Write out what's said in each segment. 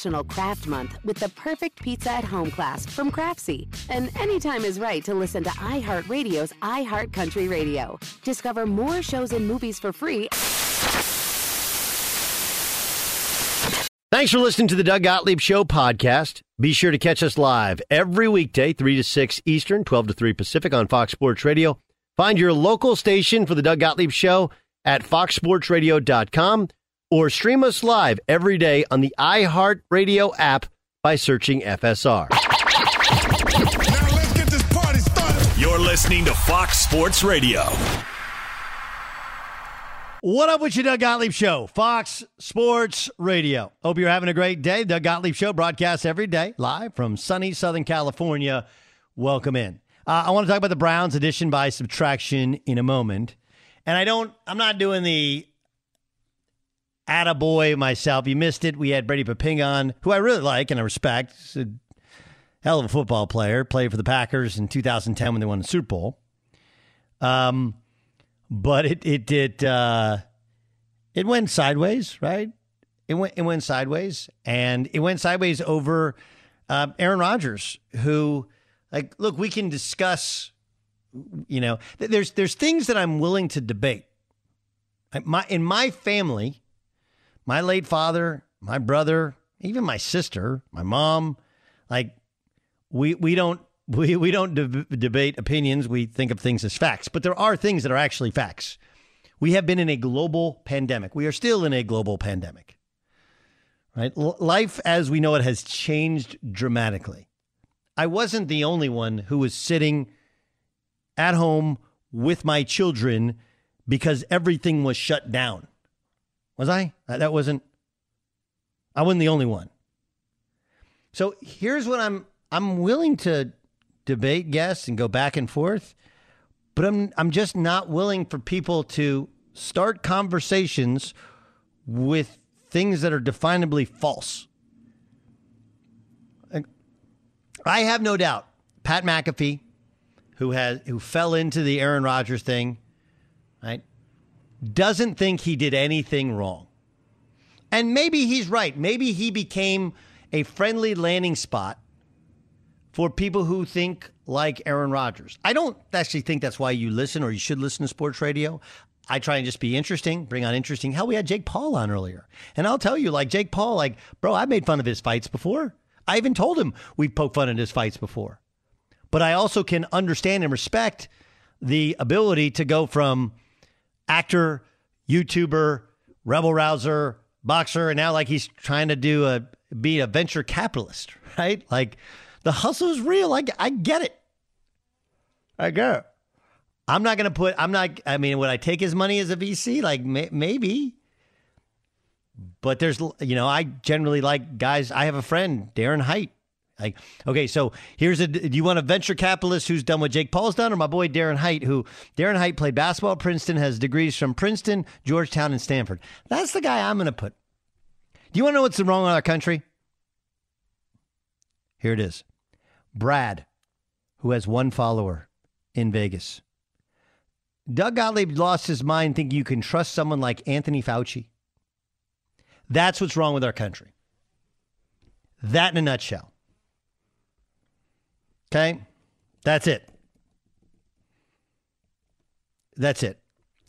National Craft Month with the perfect pizza at home class from Craftsy. And anytime is right to listen to iHeartRadio's iHeartCountry Radio. Discover more shows and movies for free. Thanks for listening to the Doug Gottlieb Show podcast. Be sure to catch us live every weekday, 3 to 6 Eastern, 12 to 3 Pacific on Fox Sports Radio. Find your local station for the Doug Gottlieb Show at foxsportsradio.com or stream us live every day on the iHeartRadio app by searching FSR. You're listening to Fox Sports Radio. What up with you, Doug Gottlieb Show, Fox Sports Radio. Hope you're having a great day. Doug Gottlieb Show broadcasts every day live from sunny Southern California. Welcome in. Uh, I want to talk about the Browns addition by subtraction in a moment. And I don't, I'm not doing the attaboy myself. You missed it. We had Brady Poppinga, who I really like and I respect. He's a hell of a football player. Played for the Packers in 2010 when they won the Super Bowl. Um, but it it did uh, it went sideways, right? It went it went sideways, and it went sideways over uh, Aaron Rodgers, who like look, we can discuss. You know, there's there's things that I'm willing to debate. My in my family, my late father, my brother, even my sister, my mom, like we we don't we we don't de- debate opinions. We think of things as facts, but there are things that are actually facts. We have been in a global pandemic. We are still in a global pandemic. Right? L- life as we know it has changed dramatically. I wasn't the only one who was sitting at home with my children because everything was shut down. Was I? Uh, that wasn't. I wasn't the only one. So here's what I'm. I'm willing to debate, guests, and go back and forth, but I'm. I'm just not willing for people to start conversations with things that are definably false. I have no doubt Pat McAfee, who has who fell into the Aaron Rodgers thing, right? Doesn't think he did anything wrong. And maybe he's right. Maybe he became a friendly landing spot for people who think like Aaron Rodgers. I don't actually think that's why you listen or you should listen to sports radio. I try and just be interesting, bring on interesting. Hell, we had Jake Paul on earlier. And I'll tell you, like Jake Paul, like, bro, I made fun of his fights before. I even told him we poked fun at his fights before. But I also can understand and respect the ability to go from actor, YouTuber, rebel rouser, boxer, and now like he's trying to do a be a venture capitalist, right? Like the hustle is real. I, I get it. I get it. I'm not going to put, I'm not, I mean, would I take his money as a VC? Like, may, maybe. But there's, you know, I generally like guys. I have a friend, Darren Height. Like, okay, so here's a. Do you want a venture capitalist who's done what Jake Paul's done, or my boy Darren Height, who Darren Height played basketball at Princeton, has degrees from Princeton, Georgetown, and Stanford. That's the guy I'm going to put. Do you want to know what's wrong with our country? Here it is. Brad, who has one follower in Vegas. Doug Gottlieb lost his mind thinking you can trust someone like Anthony Fauci. That's what's wrong with our country. That in a nutshell. Okay? That's it. That's it.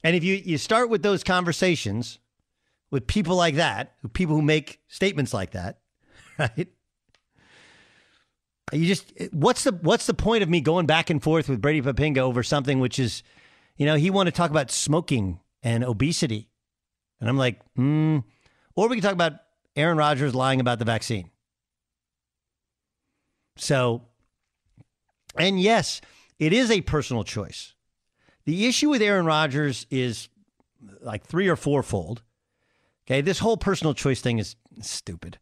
And if you, you start with those conversations with people like that, people who make statements like that, right? You just what's the what's the point of me going back and forth with Brady Poppinga over something which is, you know, he wanted to talk about smoking and obesity, and I'm like, hmm. Or we can talk about Aaron Rodgers lying about the vaccine. So, and yes, it is a personal choice. The issue with Aaron Rodgers is like three or fourfold. Okay, this whole personal choice thing is stupid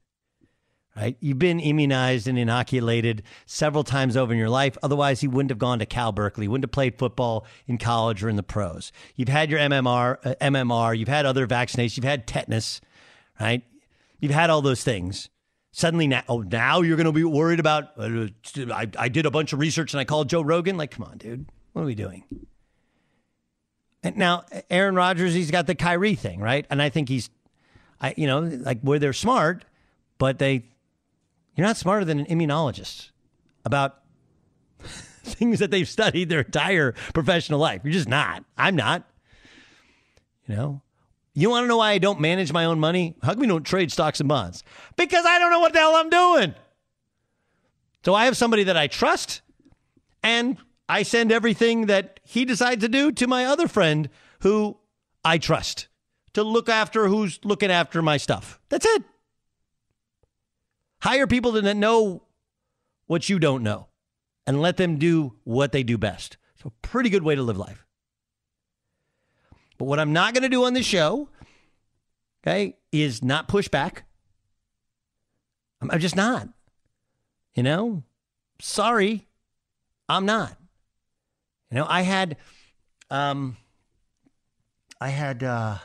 right? You've been immunized and inoculated several times over in your life. Otherwise, you wouldn't have gone to Cal Berkeley, wouldn't have played football in college or in the pros. You've had your MMR, uh, MMR, you've had other vaccinations, you've had tetanus, right? You've had all those things. Suddenly now, oh, now you're going to be worried about. Uh, I, I did a bunch of research and I called Joe Rogan. Like, come on, dude, what are we doing? And now Aaron Rodgers, he's got the Kyrie thing, right? And I think he's, I you know, like where they're smart, but they you're not smarter than an immunologist about things that they've studied their entire professional life. You're just not. I'm not. You know, you want to know why I don't manage my own money? How come we don't trade stocks and bonds? Because I don't know what the hell I'm doing. So I have somebody that I trust, and I send everything that he decides to do to my other friend who I trust to look after who's looking after my stuff. That's it. Hire people that know what you don't know and let them do what they do best. So, pretty good way to live life. But what I'm not going to do on this show, okay, is not push back. I'm, I'm just not. You know, sorry, I'm not. You know, I had, um, I had, uh,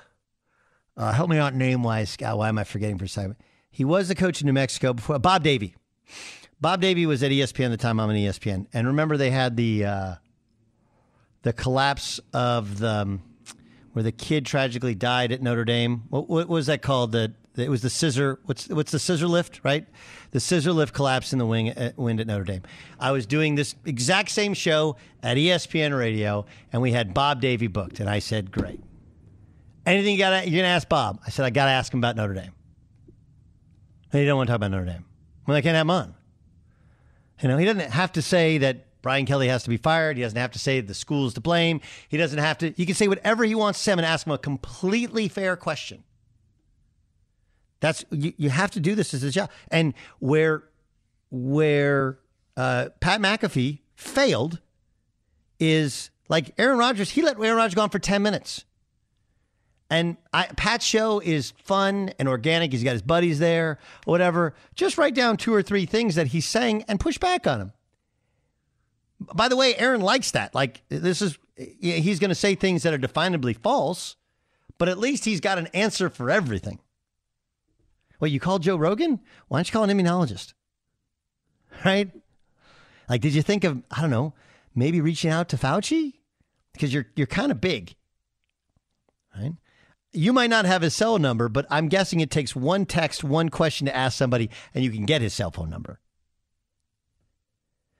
uh help me out name wise. God, why am I forgetting for a second? He was the coach in New Mexico before Bob Davie. Bob Davie was at ESPN the time I'm on ESPN, and remember they had the uh, the collapse of the um, where the kid tragically died at Notre Dame. What, what was that called? The it was the scissor. What's what's the scissor lift? Right, the scissor lift collapse in the wing at, wind at Notre Dame. I was doing this exact same show at ESPN Radio, and we had Bob Davie booked, and I said, "Great." Anything you got? You're gonna ask Bob? I said, "I got to ask him about Notre Dame." And he don't want to talk about Notre Dame. Well, they can't have him on. You know, he doesn't have to say that Brian Kelly has to be fired. He doesn't have to say the school's to blame. He doesn't have to. He can say whatever he wants to say and ask him a completely fair question. That's you, you have to do this as a job. And where where uh, Pat McAfee failed is like Aaron Rodgers. He let Aaron Rodgers go on for ten minutes. And I, Pat's show is fun and organic. He's got his buddies there, whatever. Just write down two or three things that he's saying and push back on him. By the way, Aaron likes that. Like, this is, he's going to say things that are definably false, but at least he's got an answer for everything. Well, you called Joe Rogan? Why don't you call an immunologist? Right? Like, did you think of, I don't know, maybe reaching out to Fauci? Because you're, you're kind of big. Right? you might not have his cell number, but I'm guessing it takes one text, one question to ask somebody, and you can get his cell phone number.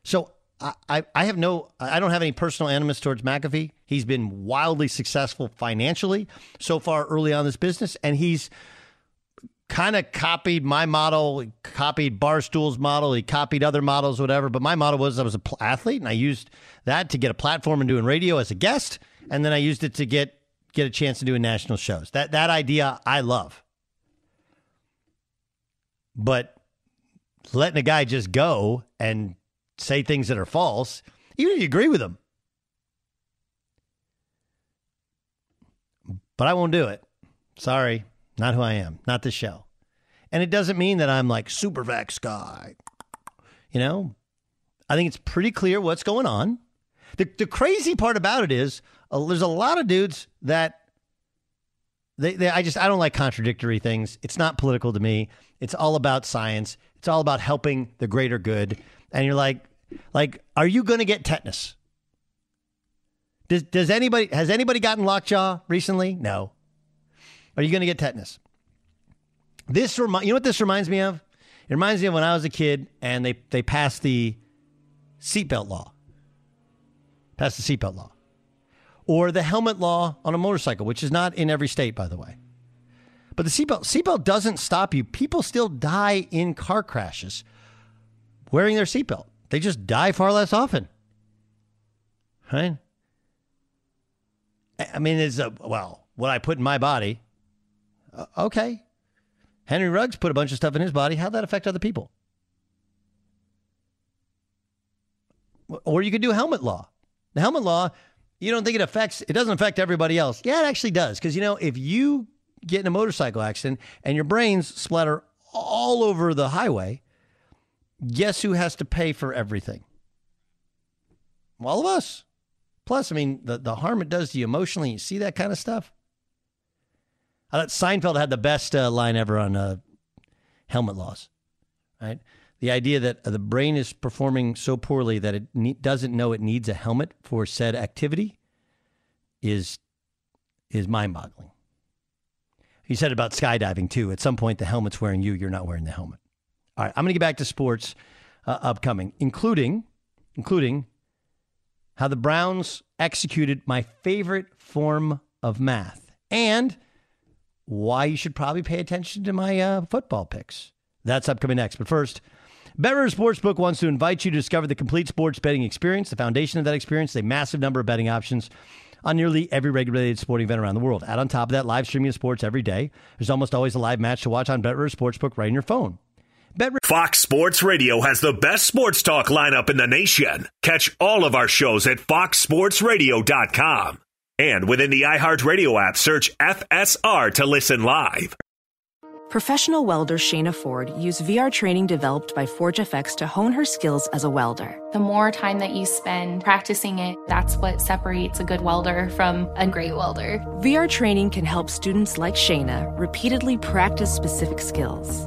So I, I have no, I don't have any personal animus towards McAfee. He's been wildly successful financially so far early on this business, and he's kind of copied my model, copied Barstool's model, he copied other models, whatever. But my model was I was an athlete, and I used that to get a platform and doing radio as a guest, and then I used it to get get a chance to do national shows. That that idea I love. But letting a guy just go and say things that are false, even if you agree with them. But I won't do it. Sorry, not who I am, not this show. And it doesn't mean that I'm like super vax guy. You know, I think it's pretty clear what's going on. The, the crazy part about it is uh, there's a lot of dudes that they, they, I just I don't like contradictory things. It's not political to me. It's all about science. It's all about helping the greater good. And you're like, like, are you going to get tetanus? Does does anybody has anybody gotten lockjaw recently? No. Are you going to get tetanus? This remi- you know what this reminds me of? It reminds me of when I was a kid and they they passed the seatbelt law. Passed the seatbelt law or the helmet law on a motorcycle, which is not in every state, by the way. But the seatbelt seatbelt doesn't stop you. People still die in car crashes wearing their seatbelt. They just die far less often. Right? I mean, it's a well, what I put in my body. Uh, okay. Henry Ruggs put a bunch of stuff in his body. How'd that affect other people? Or you could do helmet law. The helmet law you don't think it affects it doesn't affect everybody else yeah it actually does because you know if you get in a motorcycle accident and your brains splatter all over the highway guess who has to pay for everything all of us plus i mean the, the harm it does to you emotionally you see that kind of stuff i thought seinfeld had the best uh, line ever on uh, helmet laws right the idea that the brain is performing so poorly that it ne- doesn't know it needs a helmet for said activity is is mind-boggling. He said about skydiving too. At some point, the helmet's wearing you; you're not wearing the helmet. All right, I'm going to get back to sports uh, upcoming, including including how the Browns executed my favorite form of math and why you should probably pay attention to my uh, football picks. That's upcoming next. But first. BetRivers Sportsbook wants to invite you to discover the complete sports betting experience. The foundation of that experience is a massive number of betting options on nearly every regulated sporting event around the world. Add on top of that, live streaming of sports every day. There's almost always a live match to watch on BetRivers Sportsbook right on your phone. Fox Sports Radio has the best sports talk lineup in the nation. Catch all of our shows at foxsportsradio.com. And within the iHeartRadio app, search FSR to listen live. Professional welder Shayna Ford used VR training developed by ForgeFX to hone her skills as a welder. The more time that you spend practicing it, that's what separates a good welder from a great welder. VR training can help students like Shayna repeatedly practice specific skills.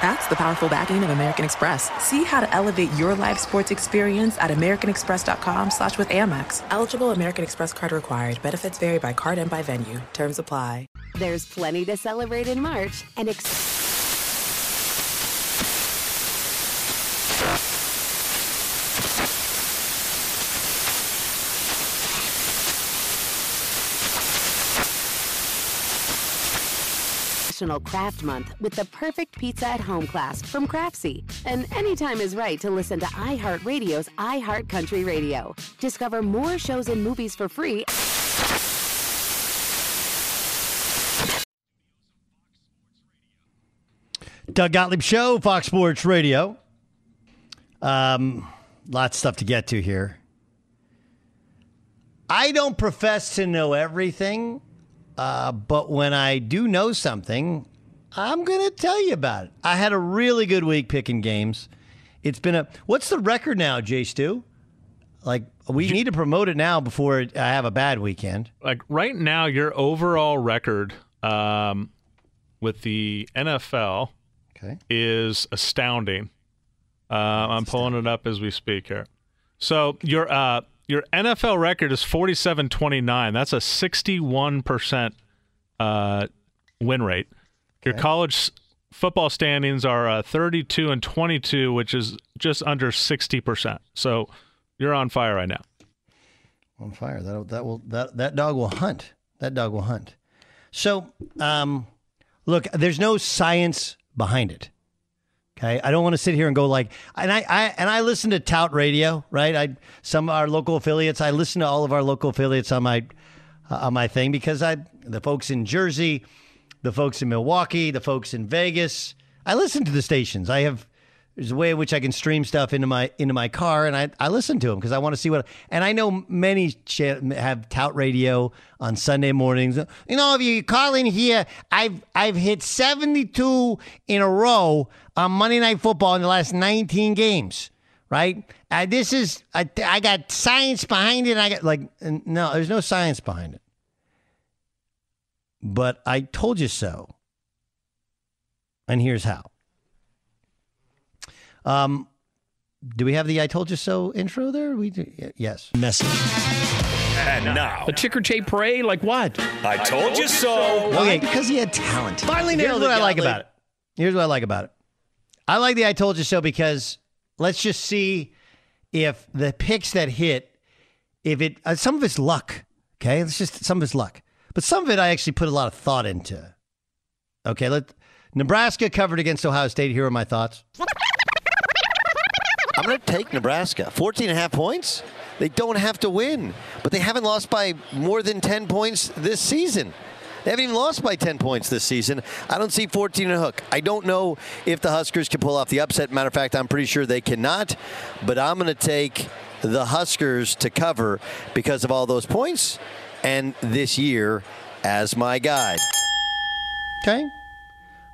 That's the powerful backing of American Express. See how to elevate your live sports experience at americanexpress.com slash with Amex. Eligible American Express card required. Benefits vary by card and by venue. Terms apply. There's plenty to celebrate in March and ex- National Craft Month with the perfect pizza at home class from Craftsy. And anytime is right to listen to iHeartRadio's iHeartCountry Radio. Discover more shows and movies for free. Doug Gottlieb Show, Fox Sports Radio. Um, lots of stuff to get to here. I don't profess to know everything, uh, but when I do know something, I'm going to tell you about it. I had a really good week picking games. It's been a. What's the record now, Jay Stu? Like we need to promote it now before I have a bad weekend. Like right now, your overall record um, with the NFL okay. is astounding. Uh, I'm pulling it up as we speak here. So your uh, your NFL record is 47-29. That's a 61 percent uh, win rate. Your college football standings are uh, 32 and 22, which is just under 60 percent. So you're on fire right now. On fire. That that will that that dog will hunt. That dog will hunt. So, um, look, there's no science behind it. Okay, I don't want to sit here and go like, and I, I and I listen to Tout Radio, right? I some of our local affiliates. I listen to all of our local affiliates on my uh, on my thing because I the folks in Jersey, the folks in Milwaukee, the folks in Vegas. I listen to the stations. I have there's a way in which I can stream stuff into my into my car, and I, I listen to them because I want to see what. And I know many have tout radio on Sunday mornings. You know, if you call in here, I've I've hit 72 in a row on Monday Night Football in the last 19 games. Right? Uh, this is I, I got science behind it. I got like no, there's no science behind it. But I told you so. And here's how. Um, do we have the "I told you so" intro there? We do, yes. Message. And now, A ticker tape parade? Like what? I told you so. Okay, because he had talent. Finally nailed Here's nailed what it, I like Gottlieb. about it. Here's what I like about it. I like the "I told you so" because let's just see if the picks that hit, if it uh, some of it's luck. Okay, it's just some of it's luck, but some of it I actually put a lot of thought into. Okay, let Nebraska covered against Ohio State. Here are my thoughts. I'm going to take Nebraska. 14 and a half points. They don't have to win, but they haven't lost by more than 10 points this season. They haven't even lost by 10 points this season. I don't see 14 and a hook. I don't know if the Huskers can pull off the upset. Matter of fact, I'm pretty sure they cannot, but I'm going to take the Huskers to cover because of all those points and this year as my guide. Okay.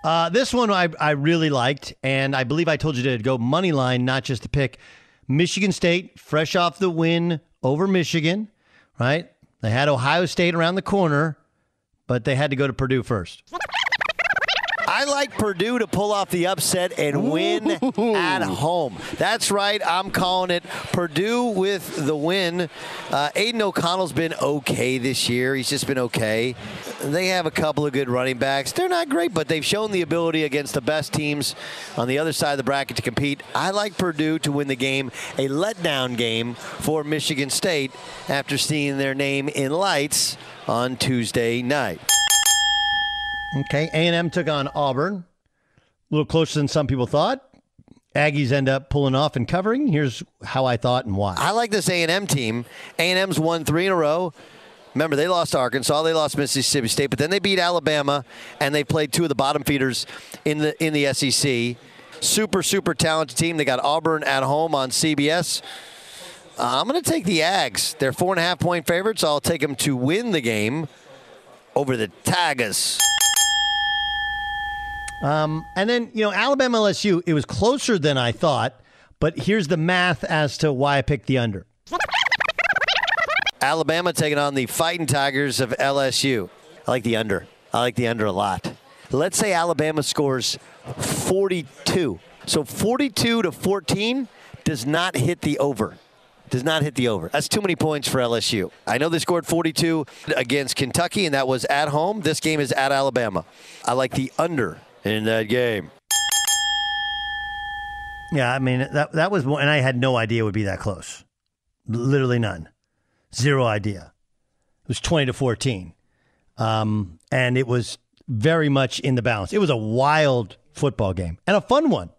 Uh, this one I, I really liked, and I believe I told you to go money line, not just to pick. Michigan State, fresh off the win over Michigan, right? They had Ohio State around the corner, but they had to go to Purdue first. I like Purdue to pull off the upset and win at home. That's right. I'm calling it Purdue with the win. Uh, Aidan O'Connell's been okay this year. He's just been okay. They have a couple of good running backs. They're not great, but they've shown the ability against the best teams on the other side of the bracket to compete. I like Purdue to win the game, a letdown game for Michigan State after seeing their name in lights on Tuesday night. Okay, A&M took on Auburn. A little closer than some people thought. Aggies end up pulling off and covering. Here's how I thought and why. I like this A&M team. A&M's won three in a row. Remember, they lost Arkansas, they lost Mississippi State, but then they beat Alabama, and they played two of the bottom feeders in the in the SEC. Super, super talented team. They got Auburn at home on CBS. Uh, I'm going to take the Ags. They're four and a half point favorites. I'll take them to win the game over the Tigers. Um, and then, you know, Alabama LSU, it was closer than I thought, but here's the math as to why I picked the under. Alabama taking on the Fighting Tigers of LSU. I like the under. I like the under a lot. Let's say Alabama scores 42. So 42 to 14 does not hit the over. Does not hit the over. That's too many points for LSU. I know they scored 42 against Kentucky, and that was at home. This game is at Alabama. I like the under in that game. Yeah, I mean that that was and I had no idea it would be that close. Literally none. Zero idea. It was 20 to 14. Um, and it was very much in the balance. It was a wild football game and a fun one.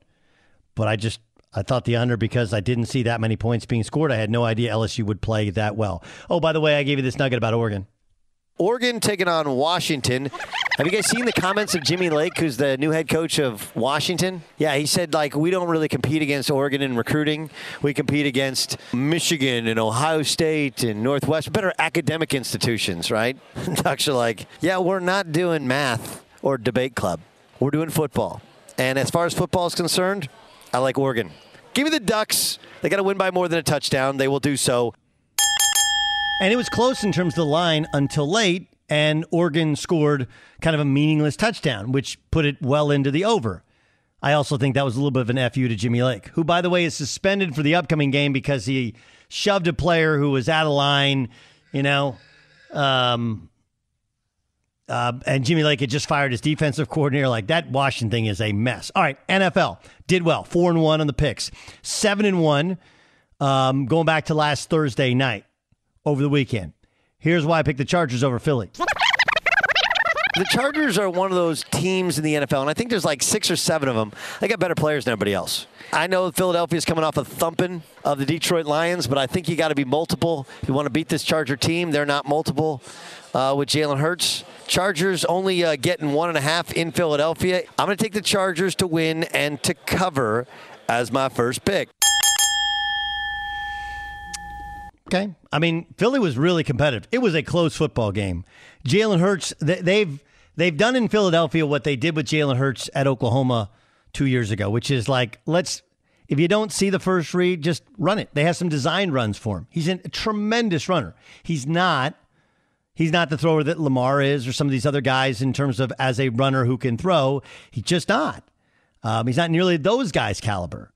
But I just I thought the under because I didn't see that many points being scored. I had no idea LSU would play that well. Oh, by the way, I gave you this nugget about Oregon. Oregon taking on Washington. Have you guys seen the comments of Jimmy Lake, who's the new head coach of Washington? Yeah, he said, like, we don't really compete against Oregon in recruiting. We compete against Michigan and Ohio State and Northwest, better academic institutions, right? Ducks are like, yeah, we're not doing math or debate club. We're doing football. And as far as football is concerned, I like Oregon. Give me the Ducks. They got to win by more than a touchdown. They will do so. And it was close in terms of the line until late, and Oregon scored kind of a meaningless touchdown, which put it well into the over. I also think that was a little bit of an FU to Jimmy Lake, who, by the way, is suspended for the upcoming game because he shoved a player who was out of line, you know. Um, uh, and Jimmy Lake had just fired his defensive coordinator. Like that Washington thing is a mess. All right, NFL did well, four and one on the picks, seven and one, um, going back to last Thursday night over the weekend. Here's why I picked the Chargers over Philly. The Chargers are one of those teams in the NFL, and I think there's like six or seven of them. They got better players than everybody else. I know Philadelphia's coming off a thumping of the Detroit Lions, but I think you got to be multiple. If you want to beat this Charger team, they're not multiple uh, with Jalen Hurts. Chargers only uh, getting one and a half in Philadelphia. I'm going to take the Chargers to win and to cover as my first pick. Okay. I mean, Philly was really competitive. It was a close football game. Jalen Hurts, they've they've done in Philadelphia what they did with Jalen Hurts at Oklahoma two years ago, which is like, let's if you don't see the first read, just run it. They have some design runs for him. He's a tremendous runner. He's not he's not the thrower that Lamar is or some of these other guys in terms of as a runner who can throw. He's just not. Um, he's not nearly those guys' caliber.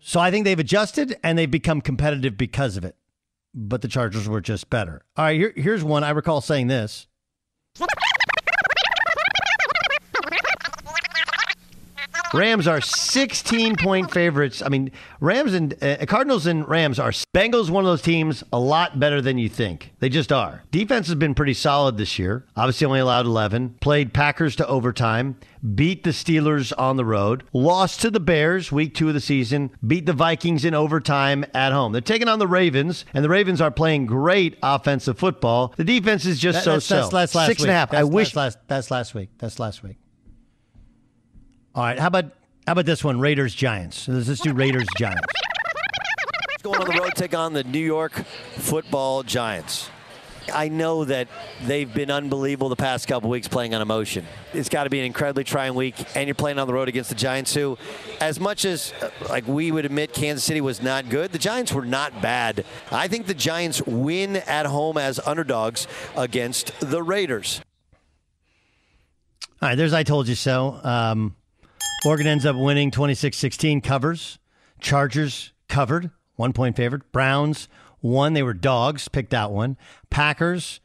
So I think they've adjusted and they've become competitive because of it but the Chargers were just better. All right, here, here's one. I recall saying this. Rams are 16 point favorites. I mean, Rams and uh, Cardinals and Rams are Bengals one of those teams a lot better than you think. They just are. Defense has been pretty solid this year. Obviously only allowed 11. Played Packers to overtime. Beat the Steelers on the road. Lost to the Bears week 2 of the season. Beat the Vikings in overtime at home. They're taking on the Ravens and the Ravens are playing great offensive football. The defense is just that, so that's, so. That's last Six week. and a half. I wish last, that's last week. That's last week. All right, how about how about this one? Raiders Giants. Let's just do Raiders Giants. Going on the road, take on the New York Football Giants. I know that they've been unbelievable the past couple weeks playing on emotion. It's got to be an incredibly trying week, and you're playing on the road against the Giants, who, as much as uh, like we would admit, Kansas City was not good. The Giants were not bad. I think the Giants win at home as underdogs against the Raiders. All right, there's I told you so. Um, Oregon ends up winning 26 16, covers. Chargers covered, one point favorite. Browns won. They were dogs, picked out one. Packers,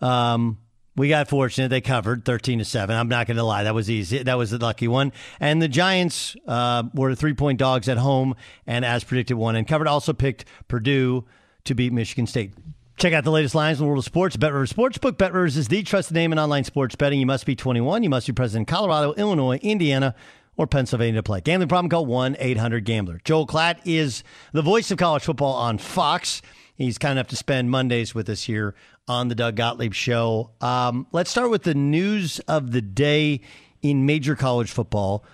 um, we got fortunate. They covered 13 to 7. I'm not going to lie. That was easy. That was the lucky one. And the Giants uh, were three point dogs at home and, as predicted, won and covered. Also picked Purdue to beat Michigan State. Check out the latest lines in the world of sports. Bet BetRivers Sportsbook. BetRivers is the trusted name in online sports betting. You must be 21. You must be present in Colorado, Illinois, Indiana, or Pennsylvania to play. Gambling problem, call 1 800 Gambler. Joel Klatt is the voice of college football on Fox. He's kind enough to spend Mondays with us here on the Doug Gottlieb Show. Um, let's start with the news of the day in major college football.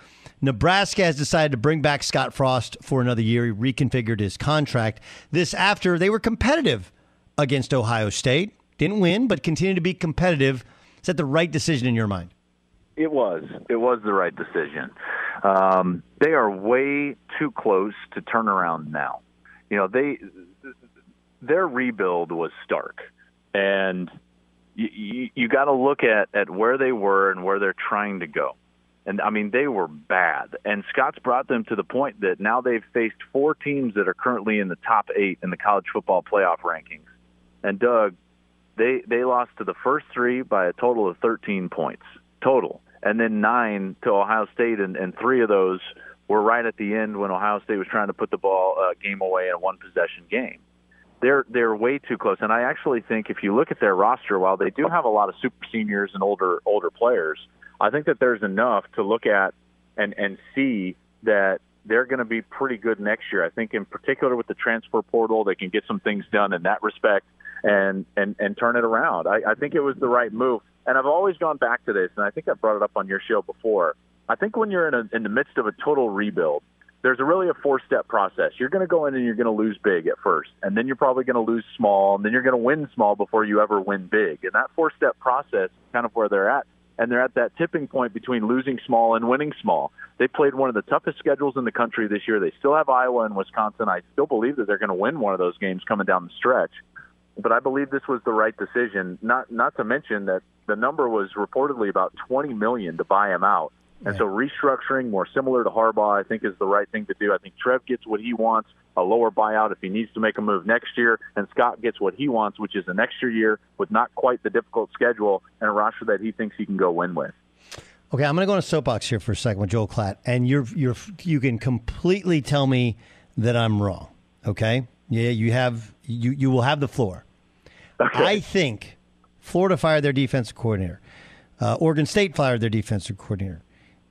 Nebraska has decided to bring back Scott Frost for another year. He reconfigured his contract. This after they were competitive against Ohio State. Didn't win, but continued to be competitive. Is that the right decision in your mind? It was. It was the right decision. Um, they are way too close to turn around now. You know, they their rebuild was stark, and you, you, you got to look at at where they were and where they're trying to go. And I mean, they were bad. And Scott's brought them to the point that now they've faced four teams that are currently in the top eight in the college football playoff rankings. And Doug, they they lost to the first three by a total of 13 points total, and then nine to Ohio State, and, and three of those were right at the end when Ohio State was trying to put the ball uh, game away in a one possession game. They're they're way too close, and I actually think if you look at their roster, while they do have a lot of super seniors and older older players, I think that there's enough to look at and and see that they're going to be pretty good next year. I think in particular with the transfer portal, they can get some things done in that respect and and and turn it around. I, I think it was the right move, and I've always gone back to this, and I think I brought it up on your show before. I think when you're in a, in the midst of a total rebuild, there's a really a four step process. You're going to go in and you're going to lose big at first, and then you're probably going to lose small, and then you're going to win small before you ever win big. And that four step process, is kind of where they're at, and they're at that tipping point between losing small and winning small. They played one of the toughest schedules in the country this year. They still have Iowa and Wisconsin. I still believe that they're going to win one of those games coming down the stretch but I believe this was the right decision. Not not to mention that the number was reportedly about 20 million to buy him out. And so restructuring more similar to Harbaugh, I think, is the right thing to do. I think Trev gets what he wants, a lower buyout if he needs to make a move next year, and Scott gets what he wants, which is an extra year with not quite the difficult schedule and a roster that he thinks he can go win with. Okay, I'm going to go on a soapbox here for a second with Joel Klatt, and you're you're you can completely tell me that I'm wrong. Okay, yeah, you have you you will have the floor. Okay. I think Florida fired their defensive coordinator. Uh, Oregon State fired their defensive coordinator,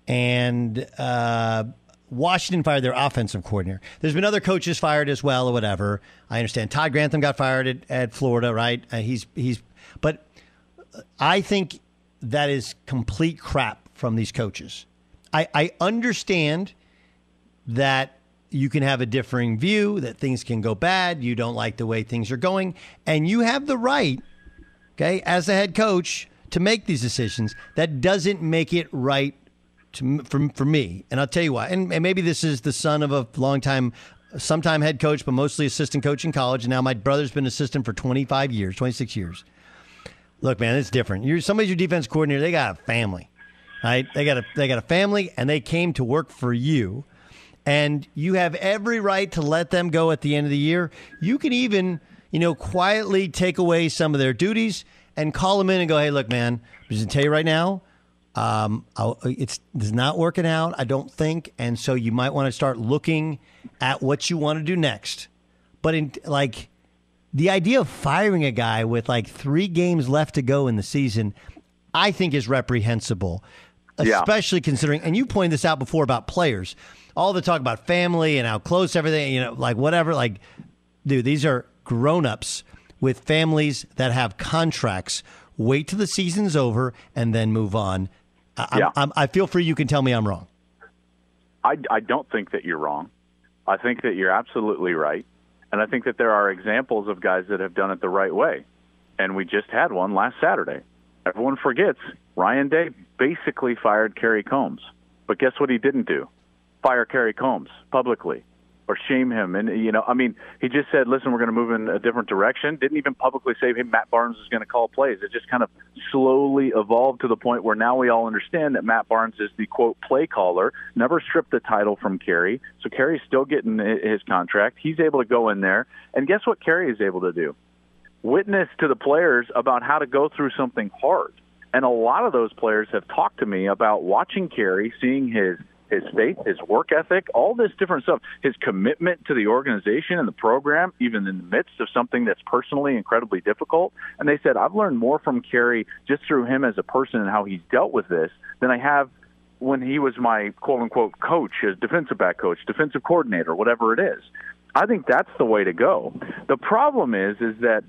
and uh, Washington fired their offensive coordinator. There's been other coaches fired as well, or whatever. I understand. Todd Grantham got fired at, at Florida, right? Uh, he's he's, but I think that is complete crap from these coaches. I, I understand that you can have a differing view that things can go bad. You don't like the way things are going. And you have the right, okay, as a head coach to make these decisions. That doesn't make it right to, for, for me. And I'll tell you why. And, and maybe this is the son of a longtime, sometime head coach, but mostly assistant coach in college. And now my brother's been assistant for 25 years, 26 years. Look, man, it's different. You're somebody's your defense coordinator. They got a family, right? They got a they got a family, and they came to work for you and you have every right to let them go at the end of the year. You can even, you know, quietly take away some of their duties and call them in and go, "Hey, look, man, I'm just gonna tell you right now, um, it's it's not working out. I don't think, and so you might want to start looking at what you want to do next." But in like the idea of firing a guy with like three games left to go in the season, I think is reprehensible, especially yeah. considering. And you pointed this out before about players all the talk about family and how close everything, you know, like whatever. Like, dude, these are grown ups with families that have contracts. Wait till the season's over and then move on. I, yeah. I'm, i feel free. you. Can tell me I'm wrong. I, I don't think that you're wrong. I think that you're absolutely right. And I think that there are examples of guys that have done it the right way. And we just had one last Saturday. Everyone forgets Ryan Day basically fired Kerry Coombs. But guess what he didn't do? Fire Kerry Coombs publicly or shame him. And you know, I mean, he just said, "Listen, we're going to move in a different direction." Didn't even publicly say, "Hey, Matt Barnes is going to call plays." It just kind of slowly evolved to the point where now we all understand that Matt Barnes is the quote play caller. Never stripped the title from Kerry, so Kerry's still getting his contract. He's able to go in there, and guess what? Kerry is able to do witness to the players about how to go through something hard. And a lot of those players have talked to me about watching Kerry, seeing his his faith, his work ethic, all this different stuff, his commitment to the organization and the program, even in the midst of something that's personally incredibly difficult. And they said, I've learned more from Kerry just through him as a person and how he's dealt with this than I have when he was my quote unquote coach, his defensive back coach, defensive coordinator, whatever it is. I think that's the way to go. The problem is is that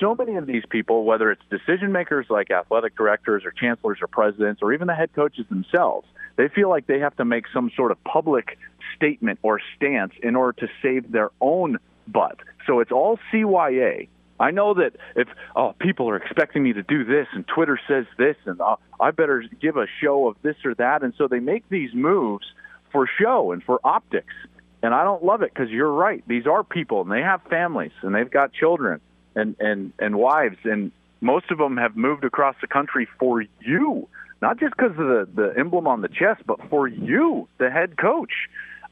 so many of these people, whether it's decision makers like athletic directors or chancellors or presidents or even the head coaches themselves, they feel like they have to make some sort of public statement or stance in order to save their own butt. So it's all CYA. I know that if oh people are expecting me to do this and Twitter says this and uh, I better give a show of this or that and so they make these moves for show and for optics. And I don't love it because you're right. These are people and they have families and they've got children and and and wives and most of them have moved across the country for you, not just because of the the emblem on the chest, but for you, the head coach.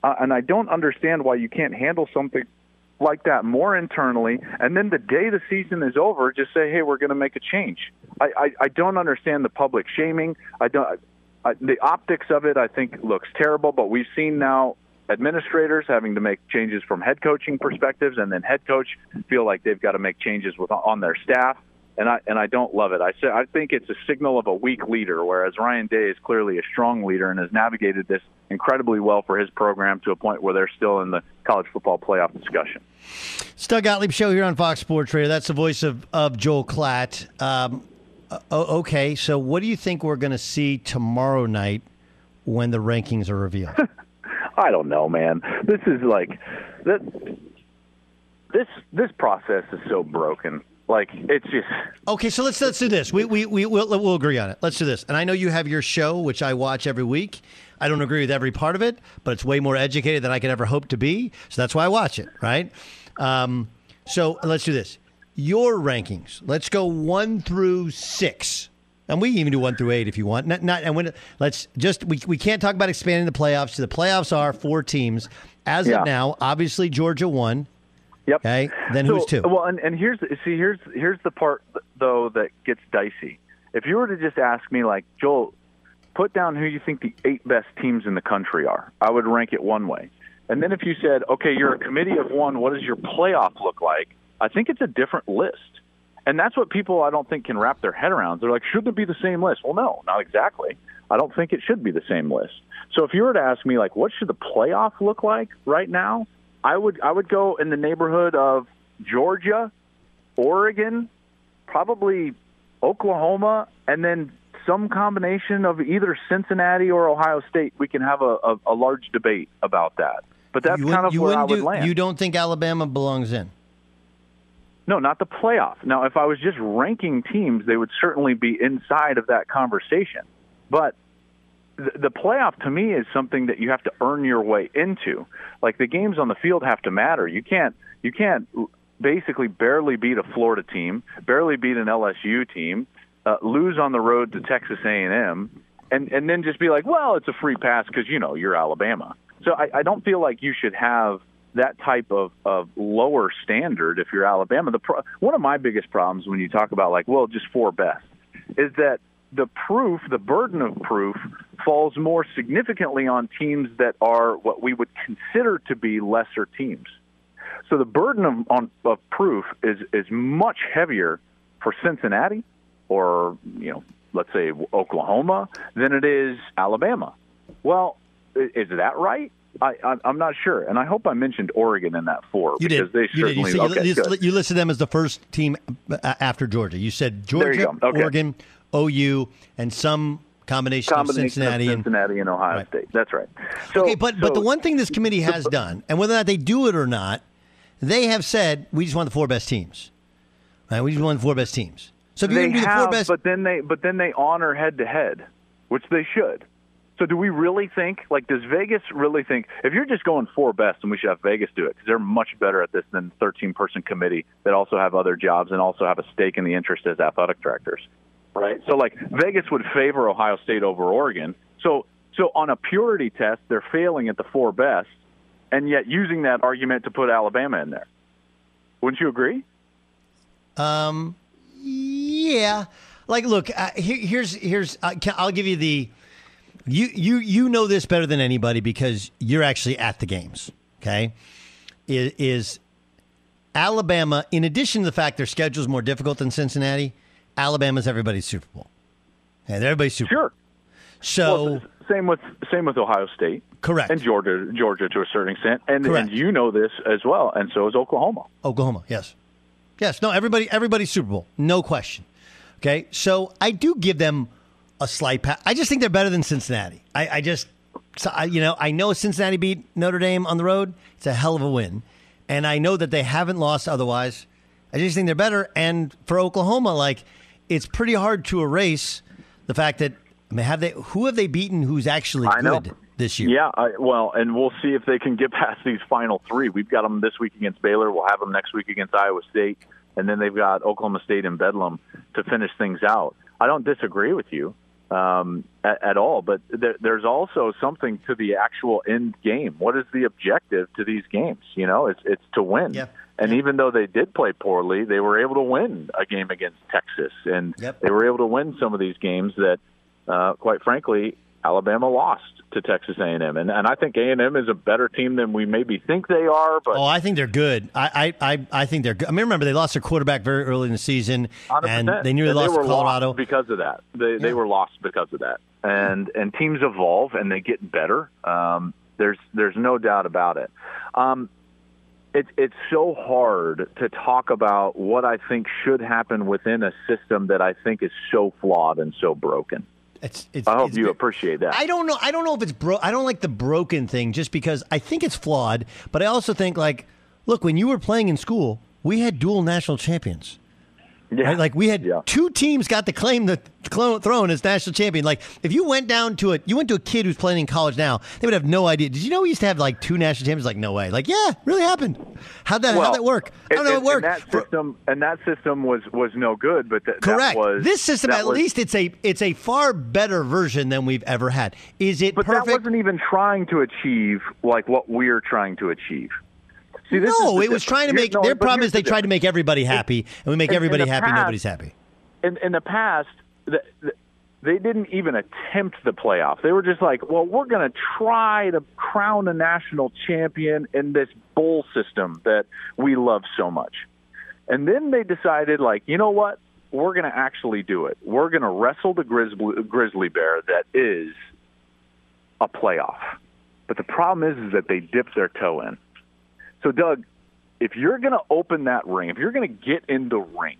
Uh, and I don't understand why you can't handle something like that more internally, and then the day the season is over, just say, "Hey, we're going to make a change." I, I I don't understand the public shaming. I don't. I, the optics of it, I think, looks terrible. But we've seen now administrators having to make changes from head coaching perspectives, and then head coach feel like they've got to make changes with on their staff. And I and I don't love it. I say I think it's a signal of a weak leader, whereas Ryan Day is clearly a strong leader and has navigated this incredibly well for his program to a point where they're still in the college football playoff discussion. Doug Gottlieb show here on Fox Sports Radio. That's the voice of, of Joel Klatt. Um, okay, so what do you think we're going to see tomorrow night when the rankings are revealed? I don't know, man. This is like that. This this process is so broken. Like it's just okay. So let's let's do this. We we we will we'll agree on it. Let's do this. And I know you have your show, which I watch every week. I don't agree with every part of it, but it's way more educated than I could ever hope to be. So that's why I watch it. Right. Um, so let's do this. Your rankings. Let's go one through six. And we can even do one through eight if you want. Not, not and when let's just we, we can't talk about expanding the playoffs. The playoffs are four teams as Yeah. of now. Obviously, Georgia won. Yep. Okay. Then So- who's two? Well, and, and here's see here's here's the part though that gets dicey. If you were to just ask me like Joel, put down who you think the eight best teams in the country are, I would rank it one way. And then if you said, okay, you're a committee of one, what does your playoff look like? I think it's a different list. And that's what people I don't think can wrap their head around. They're like, shouldn't it be the same list? Well, no, not exactly. I don't think it should be the same list. So if you were to ask me like what should the playoff look like right now, I would I would go in the neighborhood of Georgia, Oregon, probably Oklahoma, and then some combination of either Cincinnati or Ohio State. We can have a, a, a large debate about that. But that's kind of where I would do- land. You don't think Alabama belongs in? No, not the playoff. Now, if I was just ranking teams, they would certainly be inside of that conversation. But the, playoff to me is something that you have to earn your way into. Like the games on the field have to matter. You can't you can't basically barely beat a Florida team, barely beat an LSU team, uh, lose on the road to Texas A&M, and and then just be like, well, it's a free pass because you know you're Alabama. So I, I don't feel like you should have that type of, of lower standard if you're Alabama. The pro- one of my biggest problems when you talk about like, well, just four best, is that the proof, the burden of proof, falls more significantly on teams that are what we would consider to be lesser teams. So the burden of, on, of proof is is much heavier for Cincinnati or you know let's say Oklahoma than it is Alabama. Well, is that right? I, I'm not sure, and I hope I mentioned Oregon in that four You because did. they you did. You, certainly said, okay. you, you listed them as the first team after Georgia. You said There you Georgia. Okay. Oregon, OU, and some combination, Combination of Cincinnati of and Cincinnati and Ohio State. That's right. So, okay, but but the one thing this committee has done, and whether or not they do it or not, they have said we just want the four best teams. Right? We just want the four best teams. So if you're they going to do the four best, but then they but then they honor head to head, which they should. So do we really think like does Vegas really think if you're just going four best and we should have Vegas do it because they're much better at this than 13 person committee that also have other jobs and also have a stake in the interest as athletic directors, right? So like Vegas would favor Ohio State over Oregon. So so on a purity test they're failing at the four best, and yet using that argument to put Alabama in there. Wouldn't you agree? Um, yeah. Like, look, uh, here, here's here's uh, can- I'll give you the you you you know this better than anybody because you're actually at the games. Okay, is, is Alabama? In addition to the fact their schedule is more difficult than Cincinnati, Alabama's everybody's Super Bowl. And everybody's Super Bowl. sure. So same with same with Ohio State. Correct. And Georgia, Georgia to a certain extent, and Correct. and you know this as well, and so is Oklahoma. Oklahoma, yes. Yes, no, everybody everybody's Super Bowl, no question. Okay, so I do give them a slight pass. I just think they're better than Cincinnati. I, I just, so I, you know, I know Cincinnati beat Notre Dame on the road. It's a hell of a win, and I know that they haven't lost otherwise. I just think they're better. And for Oklahoma, like it's pretty hard to erase the fact that I mean, have they? Who have they beaten? Who's actually I know. good this year? Yeah, I, well, and we'll see if they can get past these final three. We've got them this week against Baylor. We'll have them next week against Iowa State, and then they've got Oklahoma State and Bedlam to finish things out. I don't disagree with you um, at, at all, but there, there's also something to the actual end game. What is the objective to these games? You know, it's it's to win. Yeah. And even though they did play poorly, they were able to win a game against Texas, and Yep. they were able to win some of these games that, uh, quite frankly, Alabama lost to Texas A&M, and and I think A&M is a better team than we maybe think they are. But Oh, I think they're good. I, I, I, think they're good. I mean, remember they lost their quarterback very early in the season, 100%. and they nearly And lost to Colorado. lost because of that. They they were lost because of that. And and teams evolve and they get better. Um, there's there's no doubt about it. Um, it's it's so hard to talk about what I think should happen within a system that I think is so flawed and so broken. It's, it's, I hope you appreciate that. I don't know. I don't know if it's bro. I don't like the broken thing just because I think it's flawed. But I also think like, look, when you were playing in school, we had dual national champions. Yeah. Right? Like we had two teams got to claim the throne as national champion. Like if you went down to it, you went to a kid who's playing in college now, they would have no idea. Did you know we used to have like two national champions? Like no way. Like yeah, really happened. How'd that Well, how'd that work? I don't know. and- It worked. And that system and that system was was no good. But th- Correct. That was, this system, at was- least, it's a it's a far better version than we've ever had. Is it But perfect? that wasn't even trying to achieve like what we're trying to achieve. See, no, it was trying to make. no, their problem is they the tried to make everybody happy, and we make In- in everybody the happy. past- nobody's happy. in in the past, the, the, they didn't even attempt the playoff. They were just like, "Well, we're going to try to crown a national champion in this bowl system that we love so much." And then they decided, like, you know what? We're going to actually do it. We're going to wrestle the grizzly, grizzly bear that is a playoff. But the problem is, is that they dipped their toe in. So, Doug, if you're going to open that ring, if you're going to get in the ring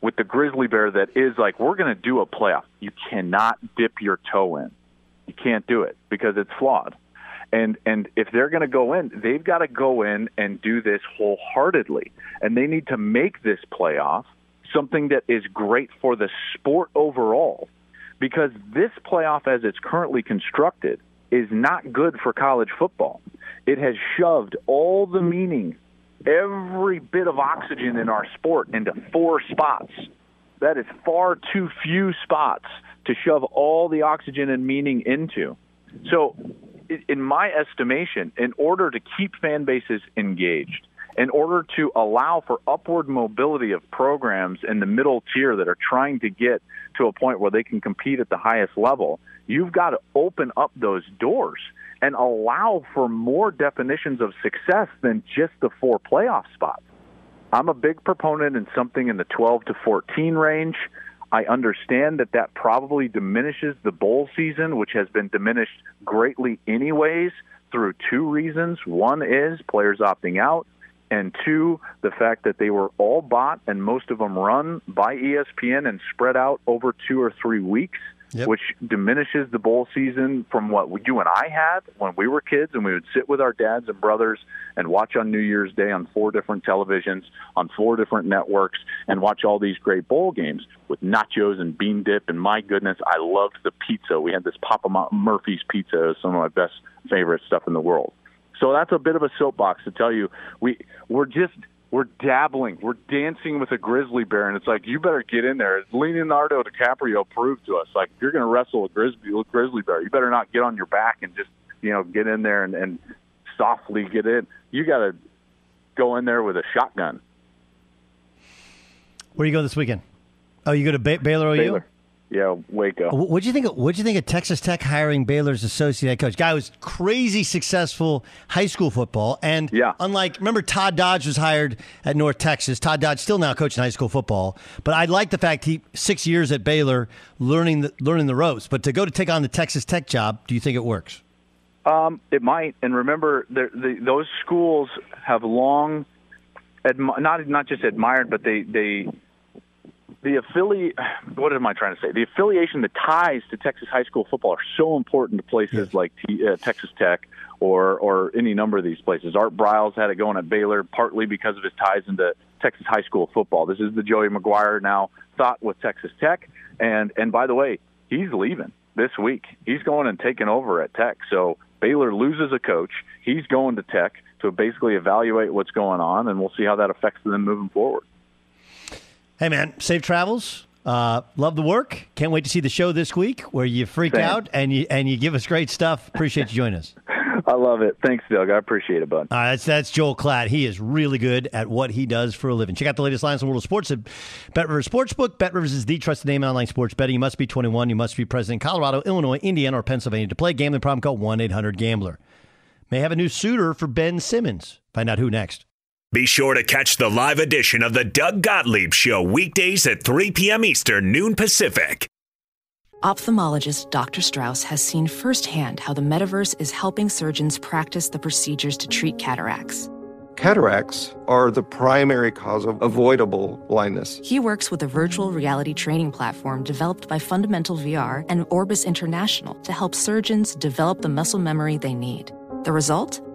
with the grizzly bear that is like, we're going to do a playoff, you cannot dip your toe in. You can't do it because it's flawed. And and if they're going to go in, they've got to go in and do this wholeheartedly, and they need to make this playoff something that is great for the sport overall. Because this playoff, as it's currently constructed, is not good for college football. It has shoved all the meaning, every bit of oxygen in our sport into four spots. That is far too few spots to shove all the oxygen and meaning into. So, in my estimation, in order to keep fan bases engaged, in order to allow for upward mobility of programs in the middle tier that are trying to get to a point where they can compete at the highest level, you've got to open up those doors and allow for more definitions of success than just the four playoff spots. I'm a big proponent in something in the 12 to 14 range. I understand that that probably diminishes the bowl season, which has been diminished greatly anyways through two reasons. One is players opting out, and two, the fact that they were all bought and most of them run by ESPN and spread out over two or three weeks, Yep. which diminishes the bowl season from what you and I had when we were kids and we would sit with our dads and brothers and watch on New Year's Day on four different televisions, on four different networks, and watch all these great bowl games with nachos and bean dip. And my goodness, I loved the pizza. We had this Papa Murphy's pizza, it was some of my best favorite stuff in the world. So that's a bit of a soapbox to tell you we we're just we're dabbling, we're dancing with a grizzly bear, and it's like you better get in there. Leonardo DiCaprio proved to us, like if you're going to wrestle a grizzly grizzly bear, you better not get on your back and just you know get in there and, and softly get in. You got to go in there with a shotgun. Where you go this weekend? Oh, you go to ba- Baylor OU. Baylor. Yeah, Waco. What'd you think? Of, what'd you think of Texas Tech hiring Baylor's associate head coach? Guy was crazy successful high school football, and yeah. unlike remember Todd Dodge was hired at North Texas. Todd Dodge still now coaching high school football, but I like the fact he six years at Baylor learning the, learning the ropes. But to go to take on the Texas Tech job, do you think it works? Um, it might, and remember, the, the, those schools have long, admi- not not just admired, but they they the affiliate. What am I trying to say? The affiliation, the ties to Texas high school football are so important to places yes. like T, uh, Texas Tech or or any number of these places. Art Briles had it going at Baylor partly because of his ties into Texas high school football. This is the Joey McGuire now thought with Texas Tech, and and by the way, he's leaving this week. He's going and taking over at Tech. So Baylor loses a coach. He's going to Tech to basically evaluate what's going on, and we'll see how that affects them moving forward. Hey, man, safe travels. Uh, love the work. Can't wait to see the show this week where you freak Same. out and you and you give us great stuff. Appreciate you joining us. I love it. Thanks, Doug. I appreciate it, bud. All right, that's, that's Joel Klatt. He is really good at what he does for a living. Check out the latest lines in the world of sports at Bet Rivers Sportsbook. Bet Rivers is the trusted name in online sports betting. You must be 21. You must be present in Colorado, Illinois, Indiana, or Pennsylvania to play. Gambling problem, call 1 800 Gambler. May have a new suitor for Ben Simmons. Find out who next. Be sure to catch the live edition of the Doug Gottlieb Show weekdays at 3 p.m. Eastern, noon Pacific. Ophthalmologist Dr. Strauss has seen firsthand how the metaverse is helping surgeons practice the procedures to treat cataracts. Cataracts are the primary cause of avoidable blindness. He works with a virtual reality training platform developed by Fundamental VR and Orbis International to help surgeons develop the muscle memory they need. The result?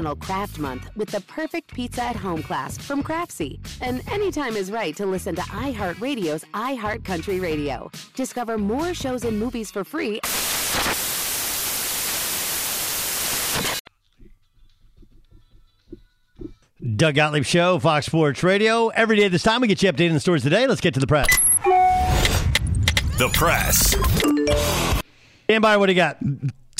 National Craft Month with the perfect pizza at home class from Craftsy. And anytime is right to listen to iHeartRadio's iHeart Country Radio. Discover more shows and movies for free. Doug Gottlieb Show, Fox Sports Radio. Every day this time, we get you updated on the stories today. Let's get to the press. The press. Stand by. What do you got?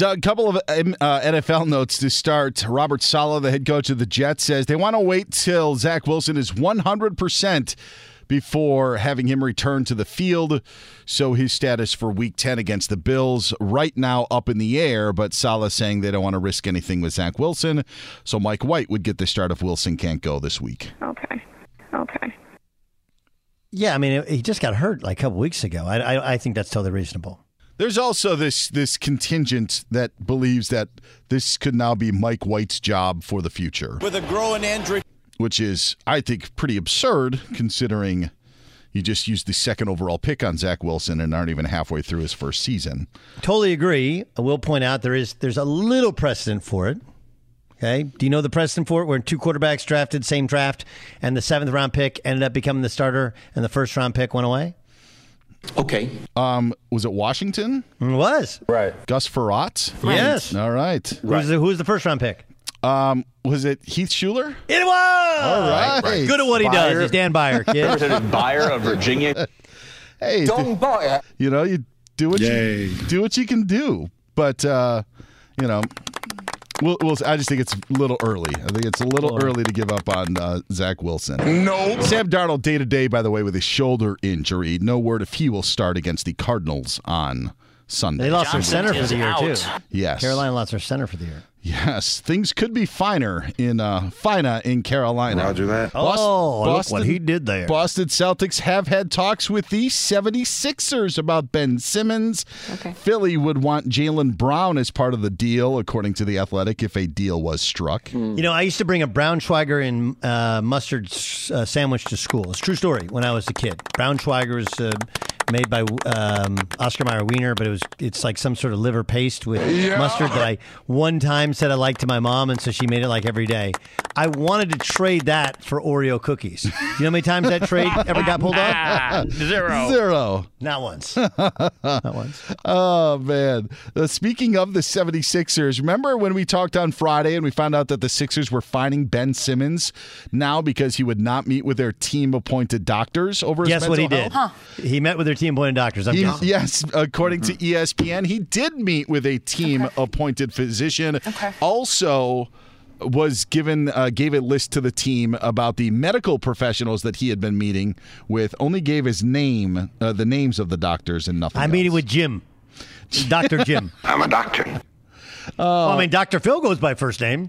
Doug, couple of um, uh, NFL notes to start. Robert Saleh, the head coach of the Jets, says they want to wait till Zach Wilson is 100% before having him return to the field. So his status for week 10 against the Bills right now up in the air, but Saleh saying they don't want to risk anything with Zach Wilson. So Mike White would get the start if Wilson can't go this week. Okay. Okay. Yeah, I mean, he just got hurt like a couple weeks ago. I, I, I think that's totally reasonable. There's also this this contingent that believes that this could now be Mike White's job for the future. With a growing injury. Which is, I think, pretty absurd considering you just used the second overall pick on Zach Wilson and aren't even halfway through his first season. Totally agree. I will point out there is there's a little precedent for it. Okay. Do you know the precedent for it? Where two quarterbacks drafted, same draft, and the seventh round pick ended up becoming the starter, and the first round pick went away. Okay. Um, was it Washington? It was. Right. Gus Frerotte? Yes. All right. Who's the, who's the first round pick? Um, was it Heath Shuler? It was. All right. Good at what he does. He's Dan Beyer, kid. Representative Beyer of Virginia. Hey, Don Beyer. You know, you do what Yay. you do what you can do, but uh, you know, we'll, we'll, I just think it's a little early. I think it's a little early to give up on uh, Zach Wilson. No. Sam Darnold day to day, by the way, with a shoulder injury. No word if he will start against the Cardinals on Sunday. They lost their center for the year too. Yes. Carolina lost their center for the year. Yes, things could be finer in uh, fina in Carolina. Roger that. Oh, look what he did there. Boston Celtics have had talks with the 76ers about Ben Simmons. Okay. Philly would want Jaylen Brown as part of the deal, according to the Athletic, if a deal was struck. You know, I used to bring a Braunschweiger and uh, mustard uh, sandwich to school. It's a true story. When I was a kid, Braunschweiger was uh, made by um, Oscar Mayer Wiener, but it was it's like some sort of liver paste with Yeah. mustard that I one time said I liked to my mom, and so she made it like every day. I wanted to trade that for Oreo cookies. You know how many times that trade ever got pulled off? Zero. Zero. Not once. Not once. Oh, man. Uh, speaking of the 76ers, remember when we talked on Friday and we found out that the Sixers were fining Ben Simmons now because he would not meet with their team appointed doctors over his Guess what he mental did? health? He met with their team appointed doctors. I'm He- guessing. yes, according to E ESPN, he did meet with a team appointed physician. Also, was given uh, gave a list to the team about the medical professionals that he had been meeting with. Only gave his name, uh, the names of the doctors, and nothing. I'm meeting with Jim, Doctor Jim. I'm a doctor. Well, I mean, Doctor Phil goes by first name.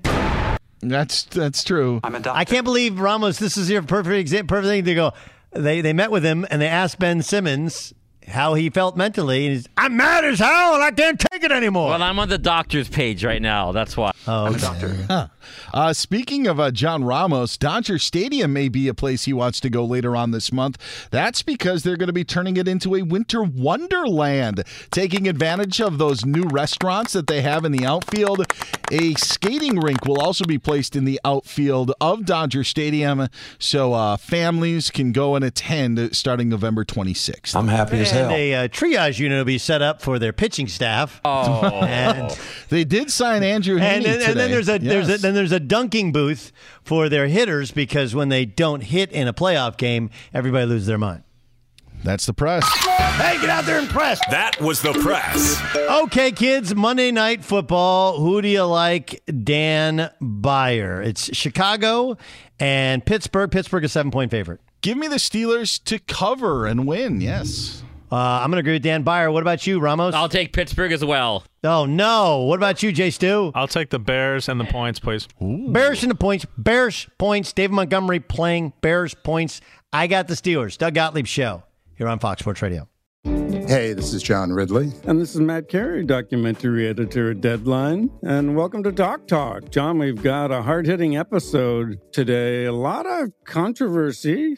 That's that's true. I'm a doctor. I can't believe Ramos. This is your perfect example. Perfect thing to go. They they met with him and they asked Ben Simmons how he felt mentally, and he's I'm mad as hell and I can't take it anymore. Well, I'm on the doctor's page right now. That's why. Oh, I'm a doctor. Uh, speaking of uh, John Ramos, Dodger Stadium may be a place he wants to go later on this month. That's because they're going to be turning it into a winter wonderland, taking advantage of those new restaurants that they have in the outfield. A skating rink will also be placed in the outfield of Dodger Stadium, so uh, families can go and attend starting November 26th. I'm happy as and a uh, triage unit will be set up for their pitching staff. Oh. and, They did sign Andrew and, Heaney then, and then there's a there's a then there's a dunking booth for their hitters because when they don't hit in a playoff game, everybody loses their mind. That's the press. Hey, get out there and press. That was the press. Okay, kids, Monday Night Football. Who do you like? Dan Beyer. It's Chicago and Pittsburgh. Pittsburgh is seven point favorite. Give me the Steelers to cover and win. Yes. Uh, I'm going to agree with Dan Beyer. What about you, Ramos? I'll take Pittsburgh as well. oh, no. What about you, Jay Stu? I'll take the Bears and the points, please. Bears and the points. Bears points. David Montgomery playing Bears points. I got the Steelers. Doug Gottlieb Show here on Fox Sports Radio. Hey, this is John Ridley. And this is Matt Carey, documentary editor at Deadline. And welcome to Doc Talk. John, we've got a hard hitting episode today. A lot of controversy.